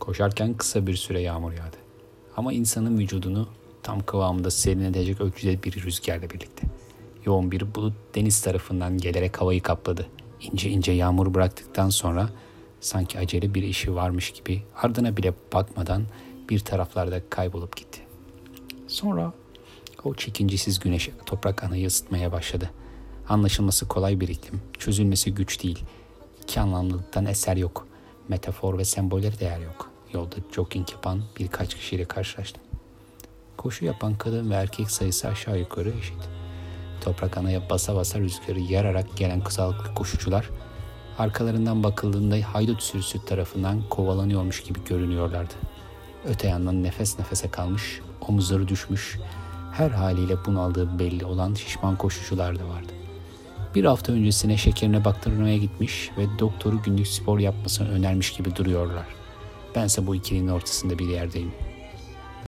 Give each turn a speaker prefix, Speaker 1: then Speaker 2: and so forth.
Speaker 1: Koşarken kısa bir süre yağmur yağdı. Ama insanın vücudunu tam kıvamında serinletecek ölçüde bir rüzgarla birlikte. Yoğun bir bulut deniz tarafından gelerek havayı kapladı. İnce ince yağmur bıraktıktan sonra sanki acele bir işi varmış gibi ardına bile bakmadan bir taraflarda kaybolup gitti. Sonra o çekincesiz güneş toprak anayı ısıtmaya başladı. Anlaşılması kolay bir iklim, çözülmesi güç değil. İki anlamlılıktan eser yok. Metafor ve sembollere değer yok. Yolda jogging yapan birkaç kişiyle karşılaştım. Koşu yapan kadın ve erkek sayısı aşağı yukarı eşit. Toprak anaya basa basa rüzgarı yararak gelen kısalıklı koşucular arkalarından bakıldığında haydut sürüsü tarafından kovalanıyormuş gibi görünüyorlardı. Öte yandan nefes nefese kalmış, omuzları düşmüş, her haliyle bunaldığı belli olan şişman koşucular da vardı. Bir hafta öncesine şekerine baktırmaya gitmiş ve doktoru günlük spor yapmasını önermiş gibi duruyorlar. Bense bu ikilinin ortasında bir yerdeyim.''